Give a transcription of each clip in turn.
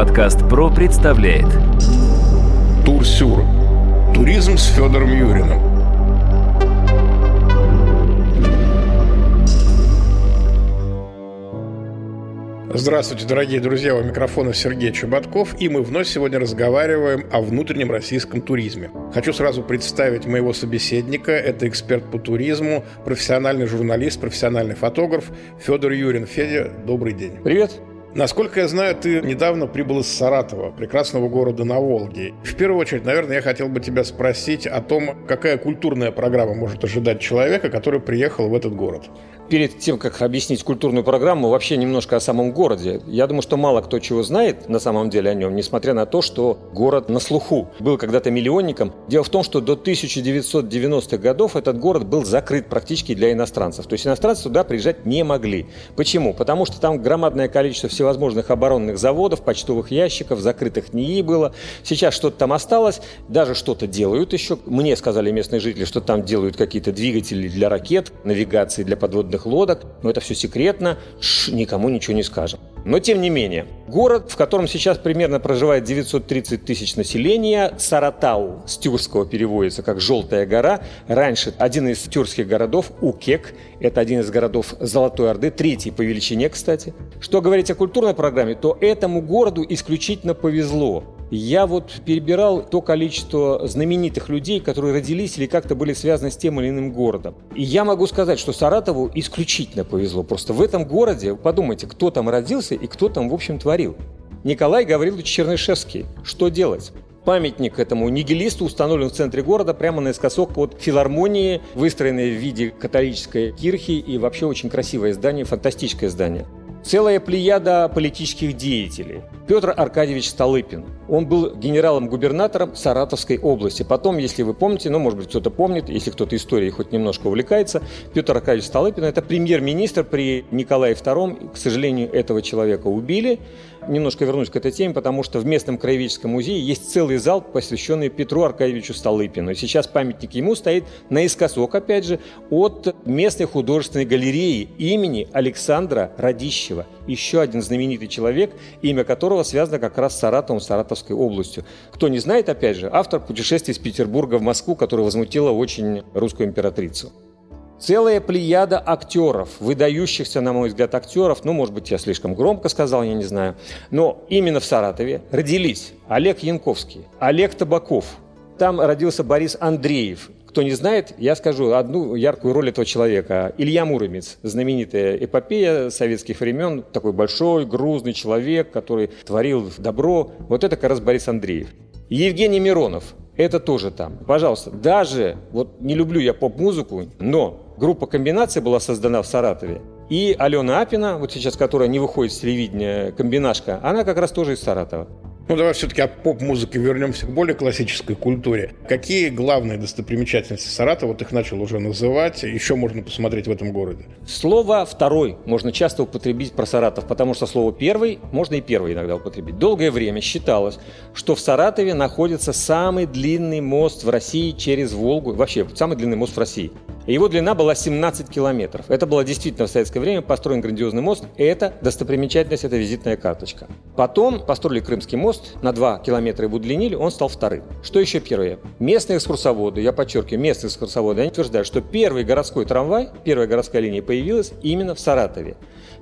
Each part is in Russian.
Подкаст ПРО представляет Турсюр. Туризм с Федором Юриным. Здравствуйте, дорогие друзья, у микрофона Сергей Чеботков, и мы вновь сегодня разговариваем о внутреннем российском туризме. Хочу сразу представить моего собеседника, это эксперт по туризму, профессиональный журналист, профессиональный фотограф Федор Юрин. Федя, добрый день. Привет. Насколько я знаю, ты недавно прибыл из Саратова, прекрасного города на Волге. В первую очередь, наверное, я хотел бы тебя спросить о том, какая культурная программа может ожидать человека, который приехал в этот город перед тем, как объяснить культурную программу, вообще немножко о самом городе. Я думаю, что мало кто чего знает на самом деле о нем, несмотря на то, что город на слуху. Был когда-то миллионником. Дело в том, что до 1990-х годов этот город был закрыт практически для иностранцев. То есть иностранцы туда приезжать не могли. Почему? Потому что там громадное количество всевозможных оборонных заводов, почтовых ящиков, закрытых НИИ было. Сейчас что-то там осталось, даже что-то делают еще. Мне сказали местные жители, что там делают какие-то двигатели для ракет, навигации для подводных лодок, но это все секретно, Ш, никому ничего не скажем. Но тем не менее, город, в котором сейчас примерно проживает 930 тысяч населения, Саратау, с тюркского переводится как «желтая гора», раньше один из тюркских городов, Укек, это один из городов Золотой Орды, третий по величине, кстати. Что говорить о культурной программе, то этому городу исключительно повезло. Я вот перебирал то количество знаменитых людей, которые родились или как-то были связаны с тем или иным городом. И я могу сказать, что Саратову исключительно повезло. Просто в этом городе, подумайте, кто там родился и кто там, в общем, творил. Николай Гаврилович Чернышевский. Что делать? Памятник этому нигилисту установлен в центре города, прямо наискосок от филармонии, выстроенной в виде католической кирхи и вообще очень красивое здание, фантастическое здание. Целая плеяда политических деятелей. Петр Аркадьевич Столыпин. Он был генералом-губернатором Саратовской области. Потом, если вы помните, ну, может быть, кто-то помнит, если кто-то историей хоть немножко увлекается, Петр Аркадьевич Столыпин – это премьер-министр при Николае II. К сожалению, этого человека убили немножко вернусь к этой теме, потому что в местном краеведческом музее есть целый зал, посвященный Петру Аркадьевичу Столыпину. Сейчас памятник ему стоит наискосок, опять же, от местной художественной галереи имени Александра Радищева. Еще один знаменитый человек, имя которого связано как раз с Саратовом, Саратовской областью. Кто не знает, опять же, автор путешествий из Петербурга в Москву, которое возмутило очень русскую императрицу. Целая плеяда актеров, выдающихся, на мой взгляд, актеров, ну, может быть, я слишком громко сказал, я не знаю, но именно в Саратове родились Олег Янковский, Олег Табаков, там родился Борис Андреев, кто не знает, я скажу одну яркую роль этого человека. Илья Муромец, знаменитая эпопея советских времен, такой большой, грузный человек, который творил добро. Вот это как раз Борис Андреев. Евгений Миронов, это тоже там. Пожалуйста, даже, вот не люблю я поп-музыку, но группа комбинации была создана в Саратове. И Алена Апина, вот сейчас, которая не выходит с телевидения, комбинашка, она как раз тоже из Саратова. Ну, давай все-таки от поп-музыки вернемся к более классической культуре. Какие главные достопримечательности Саратова, вот их начал уже называть, еще можно посмотреть в этом городе? Слово «второй» можно часто употребить про Саратов, потому что слово «первый» можно и «первый» иногда употребить. Долгое время считалось, что в Саратове находится самый длинный мост в России через Волгу, вообще самый длинный мост в России. Его длина была 17 километров. Это было действительно в советское время построен грандиозный мост. И это достопримечательность, это визитная карточка. Потом построили Крымский мост, на 2 километра его удлинили, он стал вторым. Что еще первое? Местные экскурсоводы, я подчеркиваю, местные экскурсоводы, они утверждают, что первый городской трамвай, первая городская линия появилась именно в Саратове.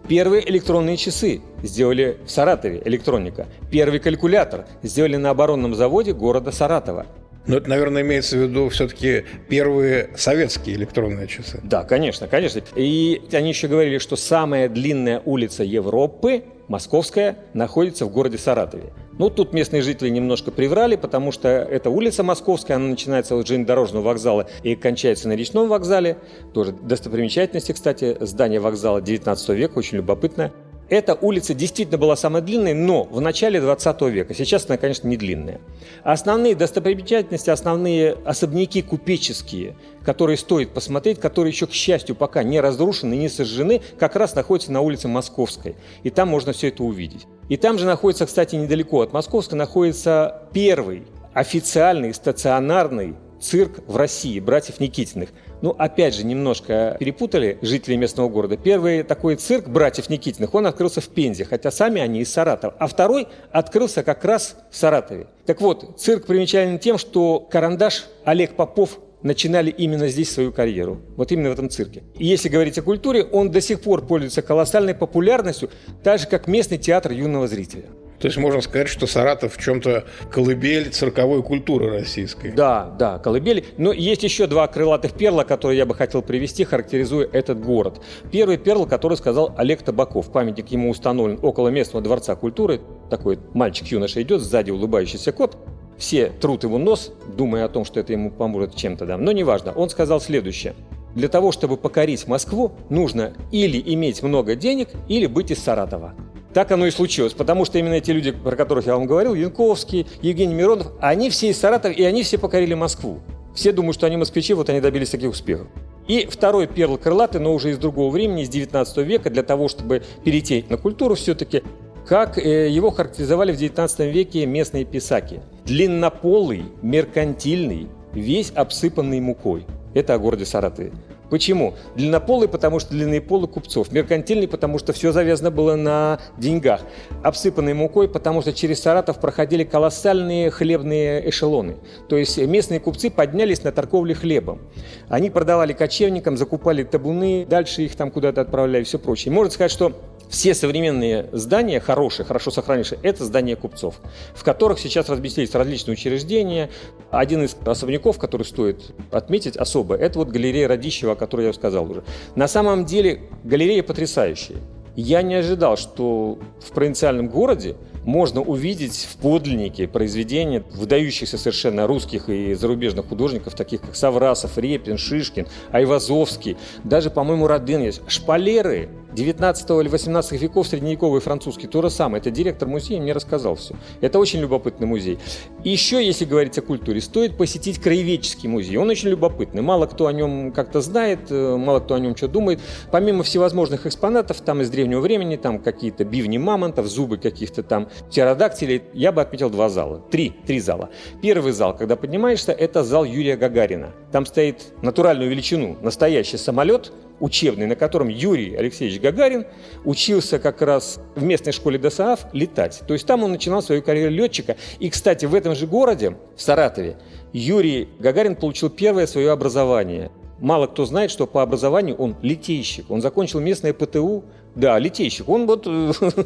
Первые электронные часы сделали в Саратове, электроника. Первый калькулятор сделали на оборонном заводе города Саратова. Но это, наверное, имеется в виду все-таки первые советские электронные часы. Да, конечно, конечно. И они еще говорили, что самая длинная улица Европы, Московская, находится в городе Саратове. Ну, тут местные жители немножко приврали, потому что эта улица Московская, она начинается от железнодорожного вокзала и кончается на речном вокзале. Тоже достопримечательности, кстати, здание вокзала 19 века, очень любопытное. Эта улица действительно была самой длинной, но в начале 20 века. Сейчас она, конечно, не длинная. Основные достопримечательности, основные особняки купеческие, которые стоит посмотреть, которые еще, к счастью, пока не разрушены, не сожжены, как раз находятся на улице Московской. И там можно все это увидеть. И там же находится, кстати, недалеко от Московской, находится первый официальный стационарный цирк в России, братьев Никитиных. Ну, опять же, немножко перепутали жители местного города. Первый такой цирк братьев Никитиных, он открылся в Пензе, хотя сами они из Саратова. А второй открылся как раз в Саратове. Так вот, цирк примечателен тем, что карандаш Олег Попов начинали именно здесь свою карьеру. Вот именно в этом цирке. И если говорить о культуре, он до сих пор пользуется колоссальной популярностью, так же, как местный театр юного зрителя. То есть можно сказать, что Саратов в чем-то колыбель цирковой культуры российской. Да, да, колыбель. Но есть еще два крылатых перла, которые я бы хотел привести, характеризуя этот город. Первый перл, который сказал Олег Табаков. Памятник ему установлен около местного дворца культуры. Такой мальчик-юноша идет, сзади улыбающийся кот. Все трут его нос, думая о том, что это ему поможет чем-то. Да. Но неважно. Он сказал следующее. Для того, чтобы покорить Москву, нужно или иметь много денег, или быть из Саратова. Так оно и случилось, потому что именно эти люди, про которых я вам говорил, Янковский, Евгений Миронов, они все из Саратова, и они все покорили Москву. Все думают, что они москвичи, вот они добились таких успехов. И второй перл крылатый, но уже из другого времени, из 19 века, для того, чтобы перейти на культуру все-таки, как э, его характеризовали в 19 веке местные писаки. Длиннополый, меркантильный, весь обсыпанный мукой. Это о городе Саратове. Почему? Длиннополый, потому что длинные полы купцов. Меркантильный, потому что все завязано было на деньгах. Обсыпанный мукой, потому что через Саратов проходили колоссальные хлебные эшелоны. То есть местные купцы поднялись на торговле хлебом. Они продавали кочевникам, закупали табуны, дальше их там куда-то отправляли и все прочее. Можно сказать, что все современные здания, хорошие, хорошо сохранившие, это здания купцов, в которых сейчас разместились различные учреждения. Один из особняков, который стоит отметить особо, это вот галерея Радищева, о которой я сказал уже. На самом деле галерея потрясающая. Я не ожидал, что в провинциальном городе можно увидеть в подлиннике произведения выдающихся совершенно русских и зарубежных художников, таких как Саврасов, Репин, Шишкин, Айвазовский, даже, по-моему, Родын есть. Шпалеры 19 или 18 веков, средневековый французский, то же самое. Это директор музея мне рассказал все. Это очень любопытный музей. Еще, если говорить о культуре, стоит посетить краеведческий музей. Он очень любопытный. Мало кто о нем как-то знает, э, мало кто о нем что думает. Помимо всевозможных экспонатов, там из древнего времени, там какие-то бивни мамонтов, зубы каких-то там птеродактилей, я бы отметил два зала. Три, три зала. Первый зал, когда поднимаешься, это зал Юрия Гагарина. Там стоит натуральную величину, настоящий самолет – учебный, на котором Юрий Алексеевич Гагарин учился как раз в местной школе ДОСААФ летать. То есть там он начинал свою карьеру летчика. И, кстати, в этом же городе, в Саратове, Юрий Гагарин получил первое свое образование. Мало кто знает, что по образованию он литейщик. Он закончил местное ПТУ, да, литейщик. Он вот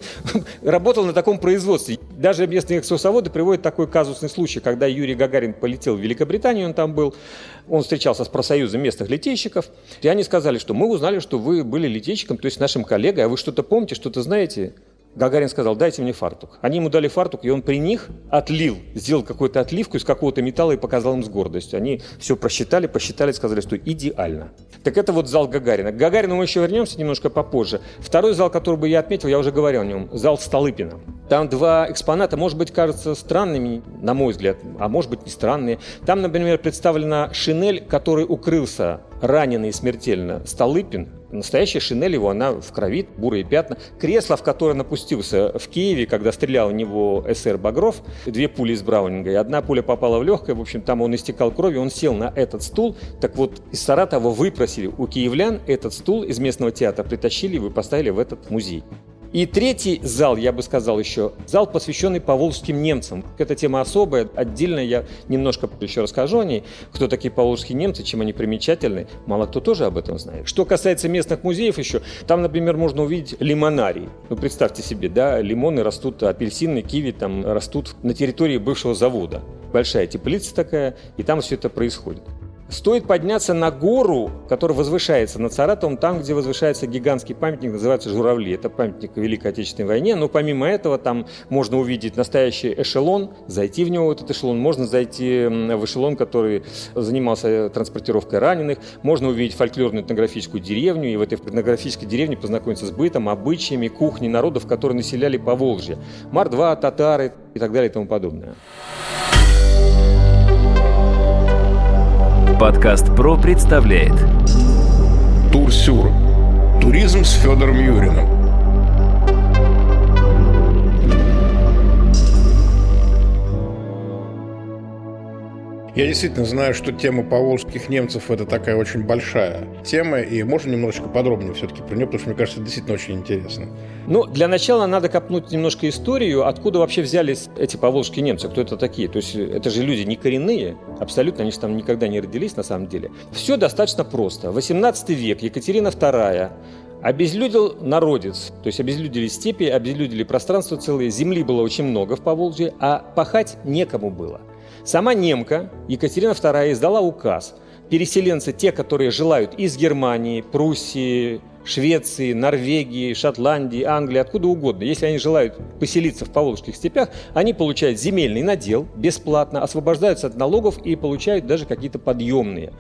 работал на таком производстве. Даже местные экскурсоводы приводят такой казусный случай, когда Юрий Гагарин полетел в Великобританию, он там был, он встречался с профсоюзом местных литейщиков, и они сказали, что мы узнали, что вы были литейщиком, то есть нашим коллегой, а вы что-то помните, что-то знаете? Гагарин сказал, дайте мне фартук. Они ему дали фартук, и он при них отлил, сделал какую-то отливку из какого-то металла и показал им с гордостью. Они все просчитали, посчитали, сказали, что идеально. Так это вот зал Гагарина. К Гагарину мы еще вернемся немножко попозже. Второй зал, который бы я отметил, я уже говорил о нем, зал Столыпина. Там два экспоната, может быть, кажутся странными, на мой взгляд, а может быть, не странные. Там, например, представлена шинель, который укрылся раненый смертельно Столыпин, Настоящая шинель его, она в крови, бурые пятна. Кресло, в которое напустился в Киеве, когда стрелял в него СР Багров, две пули из Браунинга, и одна пуля попала в легкое, в общем, там он истекал кровью, он сел на этот стул. Так вот, из Саратова выпросили у киевлян этот стул из местного театра, притащили и поставили в этот музей. И третий зал, я бы сказал еще, зал, посвященный поволжским немцам. Эта тема особая, отдельно я немножко еще расскажу о ней, кто такие поволжские немцы, чем они примечательны. Мало кто тоже об этом знает. Что касается местных музеев еще, там, например, можно увидеть лимонарий. Ну, представьте себе, да, лимоны растут, апельсины, киви там растут на территории бывшего завода. Большая теплица такая, и там все это происходит. Стоит подняться на гору, которая возвышается над Саратовом, там, где возвышается гигантский памятник, называется Журавли. Это памятник Великой Отечественной войне, но помимо этого там можно увидеть настоящий эшелон, зайти в него, этот эшелон, можно зайти в эшелон, который занимался транспортировкой раненых, можно увидеть фольклорную этнографическую деревню, и в этой этнографической деревне познакомиться с бытом, обычаями, кухней народов, которые населяли Поволжье. Мордва, татары и так далее и тому подобное. Подкаст «Про» представляет Турсюр. Туризм с Федором Юриным. Я действительно знаю, что тема поволжских немцев – это такая очень большая тема, и можно немножечко подробнее все-таки про нее, потому что, мне кажется, это действительно очень интересно. Ну, для начала надо копнуть немножко историю, откуда вообще взялись эти поволжские немцы, кто это такие. То есть это же люди не коренные, абсолютно, они же там никогда не родились на самом деле. Все достаточно просто. 18 век, Екатерина II Обезлюдил народец, то есть обезлюдили степи, обезлюдили пространство целое, земли было очень много в Поволжье, а пахать некому было. Сама немка Екатерина II издала указ. Переселенцы, те, которые желают из Германии, Пруссии, Швеции, Норвегии, Шотландии, Англии, откуда угодно. Если они желают поселиться в Поволжских степях, они получают земельный надел бесплатно, освобождаются от налогов и получают даже какие-то подъемные.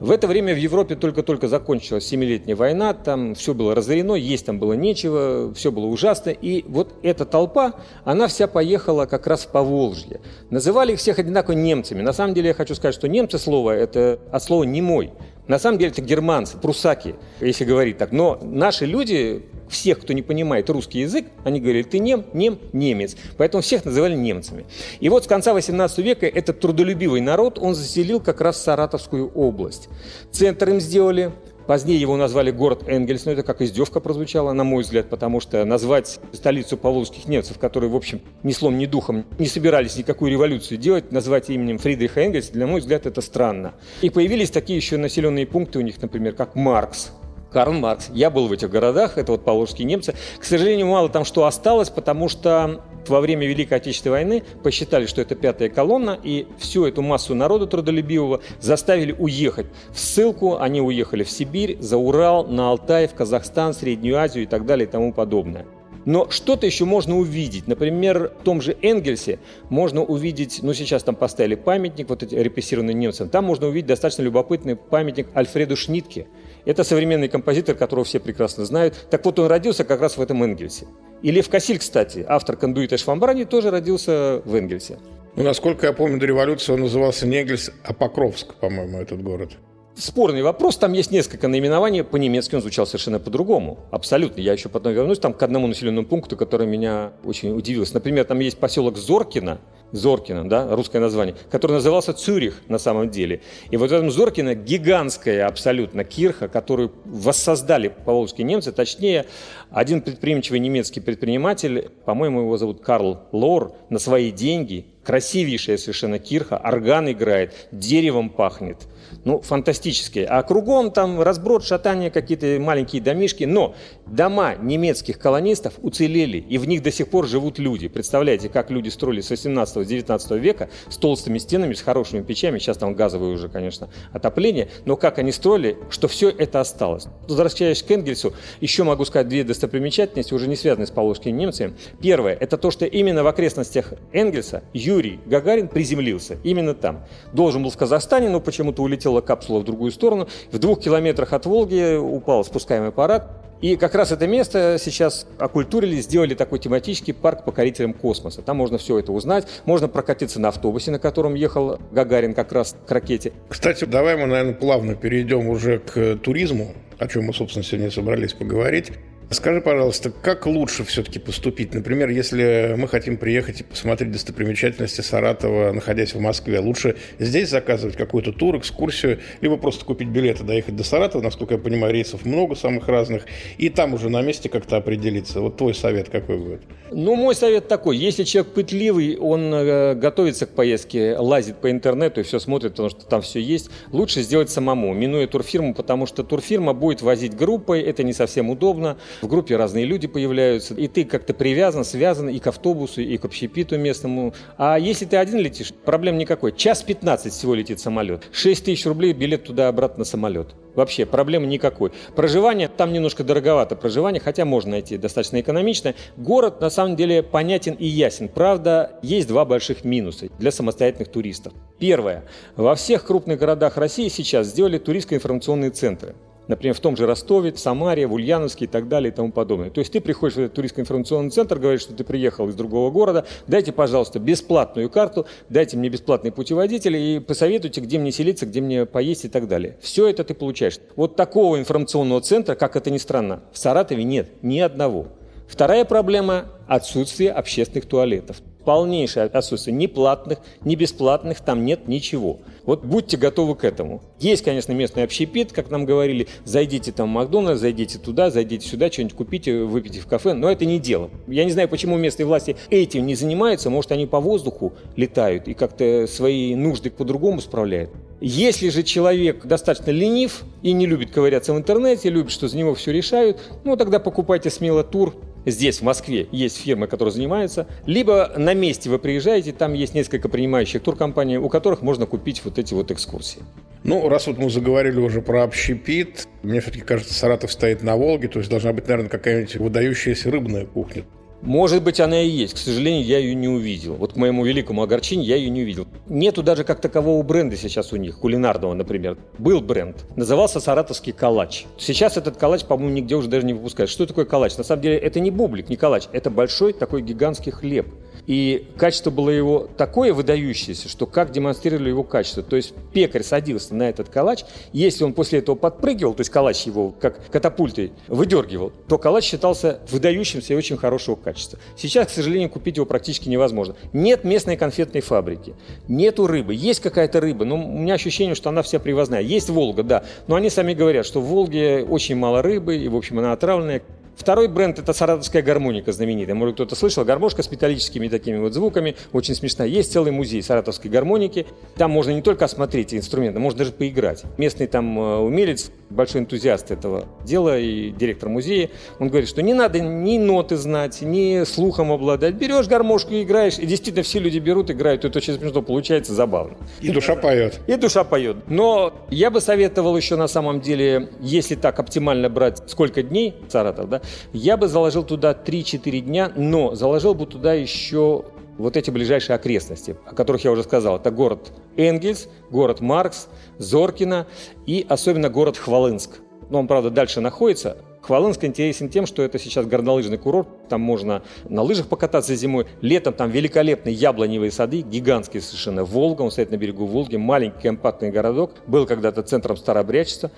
В это время в Европе только-только закончилась Семилетняя война, там все было разорено, есть там было нечего, все было ужасно. И вот эта толпа, она вся поехала как раз в Поволжье. Называли их всех одинаково немцами. На самом деле я хочу сказать, что немцы слово, это от слова «немой». На самом деле это германцы, прусаки, если говорить так. Но наши люди, всех, кто не понимает русский язык, они говорили, ты нем, нем, немец. Поэтому всех называли немцами. И вот с конца 18 века этот трудолюбивый народ, он заселил как раз Саратовскую область. Центр им сделали, Позднее его назвали город Энгельс, но это как издевка прозвучала, на мой взгляд, потому что назвать столицу поволжских немцев, которые, в общем, ни слом, ни духом не собирались никакую революцию делать, назвать именем Фридриха Энгельса, для мой взгляд, это странно. И появились такие еще населенные пункты у них, например, как Маркс, Карл Маркс. Я был в этих городах, это вот поволжские немцы. К сожалению, мало там что осталось, потому что во время Великой Отечественной войны посчитали, что это пятая колонна, и всю эту массу народа трудолюбивого заставили уехать в ссылку. Они уехали в Сибирь, за Урал, на Алтай, в Казахстан, Среднюю Азию и так далее и тому подобное. Но что-то еще можно увидеть. Например, в том же Энгельсе можно увидеть, ну сейчас там поставили памятник, вот эти репрессированные немцы, там можно увидеть достаточно любопытный памятник Альфреду Шнитке. Это современный композитор, которого все прекрасно знают. Так вот, он родился как раз в этом Энгельсе. И Лев Кассиль, кстати, автор кондуита Швамбрани, тоже родился в Энгельсе. Ну, насколько я помню, до революции он назывался не Энгельс, а Покровск, по-моему, этот город. Спорный вопрос, там есть несколько наименований, по-немецки он звучал совершенно по-другому, абсолютно. Я еще потом вернусь там к одному населенному пункту, который меня очень удивился. Например, там есть поселок Зоркино, Зоркино, да, русское название, который назывался Цюрих на самом деле. И вот в этом Зоркино гигантская абсолютно кирха, которую воссоздали поволжские немцы, точнее, один предприимчивый немецкий предприниматель, по-моему, его зовут Карл Лор, на свои деньги, красивейшая совершенно кирха, орган играет, деревом пахнет – ну, фантастические. А кругом там разброд, шатание, какие-то маленькие домишки. Но дома немецких колонистов уцелели, и в них до сих пор живут люди. Представляете, как люди строили с 18-19 века с толстыми стенами, с хорошими печами. Сейчас там газовое уже, конечно, отопление. Но как они строили, что все это осталось. Возвращаясь к Энгельсу, еще могу сказать две достопримечательности, уже не связанные с поволжскими немцами. Первое, это то, что именно в окрестностях Энгельса Юрий Гагарин приземлился. Именно там. Должен был в Казахстане, но почему-то улетел улетела капсула в другую сторону. В двух километрах от Волги упал спускаемый аппарат. И как раз это место сейчас окультурили, сделали такой тематический парк покорителям космоса. Там можно все это узнать. Можно прокатиться на автобусе, на котором ехал Гагарин как раз к ракете. Кстати, давай мы, наверное, плавно перейдем уже к туризму, о чем мы, собственно, сегодня собрались поговорить. Скажи, пожалуйста, как лучше все-таки поступить? Например, если мы хотим приехать и посмотреть достопримечательности Саратова, находясь в Москве, лучше здесь заказывать какой-то тур, экскурсию, либо просто купить билеты, доехать до Саратова, насколько я понимаю, рейсов много самых разных, и там уже на месте как-то определиться. Вот твой совет какой будет? Ну, мой совет такой. Если человек пытливый, он э, готовится к поездке, лазит по интернету и все смотрит, потому что там все есть, лучше сделать самому, минуя турфирму, потому что турфирма будет возить группой, это не совсем удобно в группе разные люди появляются, и ты как-то привязан, связан и к автобусу, и к общепиту местному. А если ты один летишь, проблем никакой. Час 15 всего летит самолет. 6 тысяч рублей билет туда-обратно самолет. Вообще, проблемы никакой. Проживание, там немножко дороговато проживание, хотя можно найти достаточно экономичное. Город, на самом деле, понятен и ясен. Правда, есть два больших минуса для самостоятельных туристов. Первое. Во всех крупных городах России сейчас сделали туристско-информационные центры. Например, в том же Ростове, Самаре, в Ульяновске и так далее и тому подобное. То есть ты приходишь в этот туристско-информационный центр, говоришь, что ты приехал из другого города, дайте, пожалуйста, бесплатную карту, дайте мне бесплатный путеводитель и посоветуйте, где мне селиться, где мне поесть и так далее. Все это ты получаешь. Вот такого информационного центра, как это ни странно, в Саратове нет ни одного. Вторая проблема – отсутствие общественных туалетов. Полнейшее отсутствие. Ни платных, ни бесплатных там нет ничего. Вот будьте готовы к этому. Есть, конечно, местный общепит, как нам говорили, зайдите там в Макдональдс, зайдите туда, зайдите сюда, что-нибудь купите, выпейте в кафе, но это не дело. Я не знаю, почему местные власти этим не занимаются, может, они по воздуху летают и как-то свои нужды по-другому справляют. Если же человек достаточно ленив и не любит ковыряться в интернете, любит, что за него все решают, ну тогда покупайте смело тур здесь, в Москве, есть фирмы, которые занимаются, либо на месте вы приезжаете, там есть несколько принимающих туркомпаний, у которых можно купить вот эти вот экскурсии. Ну, раз вот мы заговорили уже про общепит, мне все-таки кажется, Саратов стоит на Волге, то есть должна быть, наверное, какая-нибудь выдающаяся рыбная кухня. Может быть, она и есть. К сожалению, я ее не увидел. Вот к моему великому огорчению я ее не увидел. Нету даже как такового бренда сейчас у них, кулинарного, например. Был бренд. Назывался «Саратовский калач». Сейчас этот калач, по-моему, нигде уже даже не выпускают. Что такое калач? На самом деле, это не бублик, не калач. Это большой такой гигантский хлеб. И качество было его такое выдающееся, что как демонстрировали его качество. То есть пекарь садился на этот калач, если он после этого подпрыгивал, то есть калач его как катапультой выдергивал, то калач считался выдающимся и очень хорошего качества. Сейчас, к сожалению, купить его практически невозможно. Нет местной конфетной фабрики, нету рыбы. Есть какая-то рыба, но у меня ощущение, что она вся привозная. Есть Волга, да, но они сами говорят, что в Волге очень мало рыбы, и, в общем, она отравленная. Второй бренд – это саратовская гармоника знаменитая. Может, кто-то слышал. Гармошка с металлическими такими вот звуками. Очень смешная. Есть целый музей саратовской гармоники. Там можно не только осмотреть инструменты, можно даже поиграть. Местный там э, умелец, большой энтузиаст этого дела и директор музея, он говорит, что не надо ни ноты знать, ни слухом обладать. Берешь гармошку и играешь. И действительно все люди берут, играют. Это очень смешно получается, забавно. И душа поет. И душа поет. Но я бы советовал еще на самом деле, если так оптимально брать, сколько дней Саратов, да, я бы заложил туда 3-4 дня, но заложил бы туда еще вот эти ближайшие окрестности, о которых я уже сказал. Это город Энгельс, город Маркс, Зоркино и особенно город Хвалынск. Но он, правда, дальше находится. Хвалынск интересен тем, что это сейчас горнолыжный курорт, там можно на лыжах покататься зимой. Летом там великолепные яблоневые сады, гигантские совершенно. Волга, он стоит на берегу Волги, маленький компактный городок, был когда-то центром старообрядчества.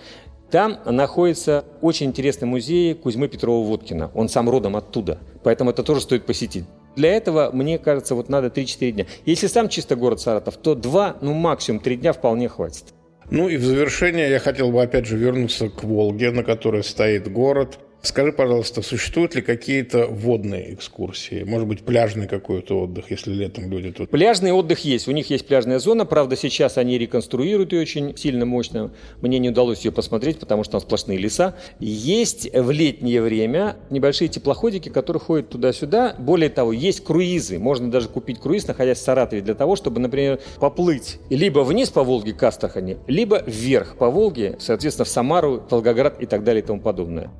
Там находится очень интересный музей Кузьмы Петрова-Водкина. Он сам родом оттуда, поэтому это тоже стоит посетить. Для этого, мне кажется, вот надо 3-4 дня. Если сам чисто город Саратов, то 2, ну максимум 3 дня вполне хватит. Ну и в завершение я хотел бы опять же вернуться к Волге, на которой стоит город. Скажи, пожалуйста, существуют ли какие-то водные экскурсии? Может быть, пляжный какой-то отдых, если летом люди тут... Пляжный отдых есть. У них есть пляжная зона. Правда, сейчас они реконструируют ее очень сильно, мощно. Мне не удалось ее посмотреть, потому что там сплошные леса. Есть в летнее время небольшие теплоходики, которые ходят туда-сюда. Более того, есть круизы. Можно даже купить круиз, находясь в Саратове, для того, чтобы, например, поплыть либо вниз по Волге к Астрахани, либо вверх по Волге, соответственно, в Самару, Волгоград и так далее и тому подобное.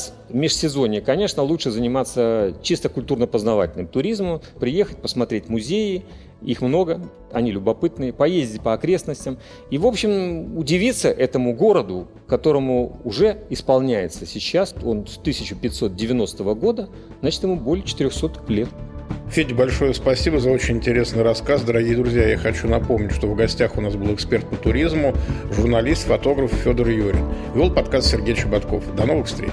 Сейчас в межсезонье, конечно, лучше заниматься чисто культурно-познавательным туризмом, приехать, посмотреть музеи, их много, они любопытные, поездить по окрестностям и, в общем, удивиться этому городу, которому уже исполняется сейчас, он с 1590 года, значит, ему более 400 лет. Федя, большое спасибо за очень интересный рассказ. Дорогие друзья, я хочу напомнить, что в гостях у нас был эксперт по туризму, журналист, фотограф Федор Юрин. Вел подкаст Сергей Чеботков. До новых встреч.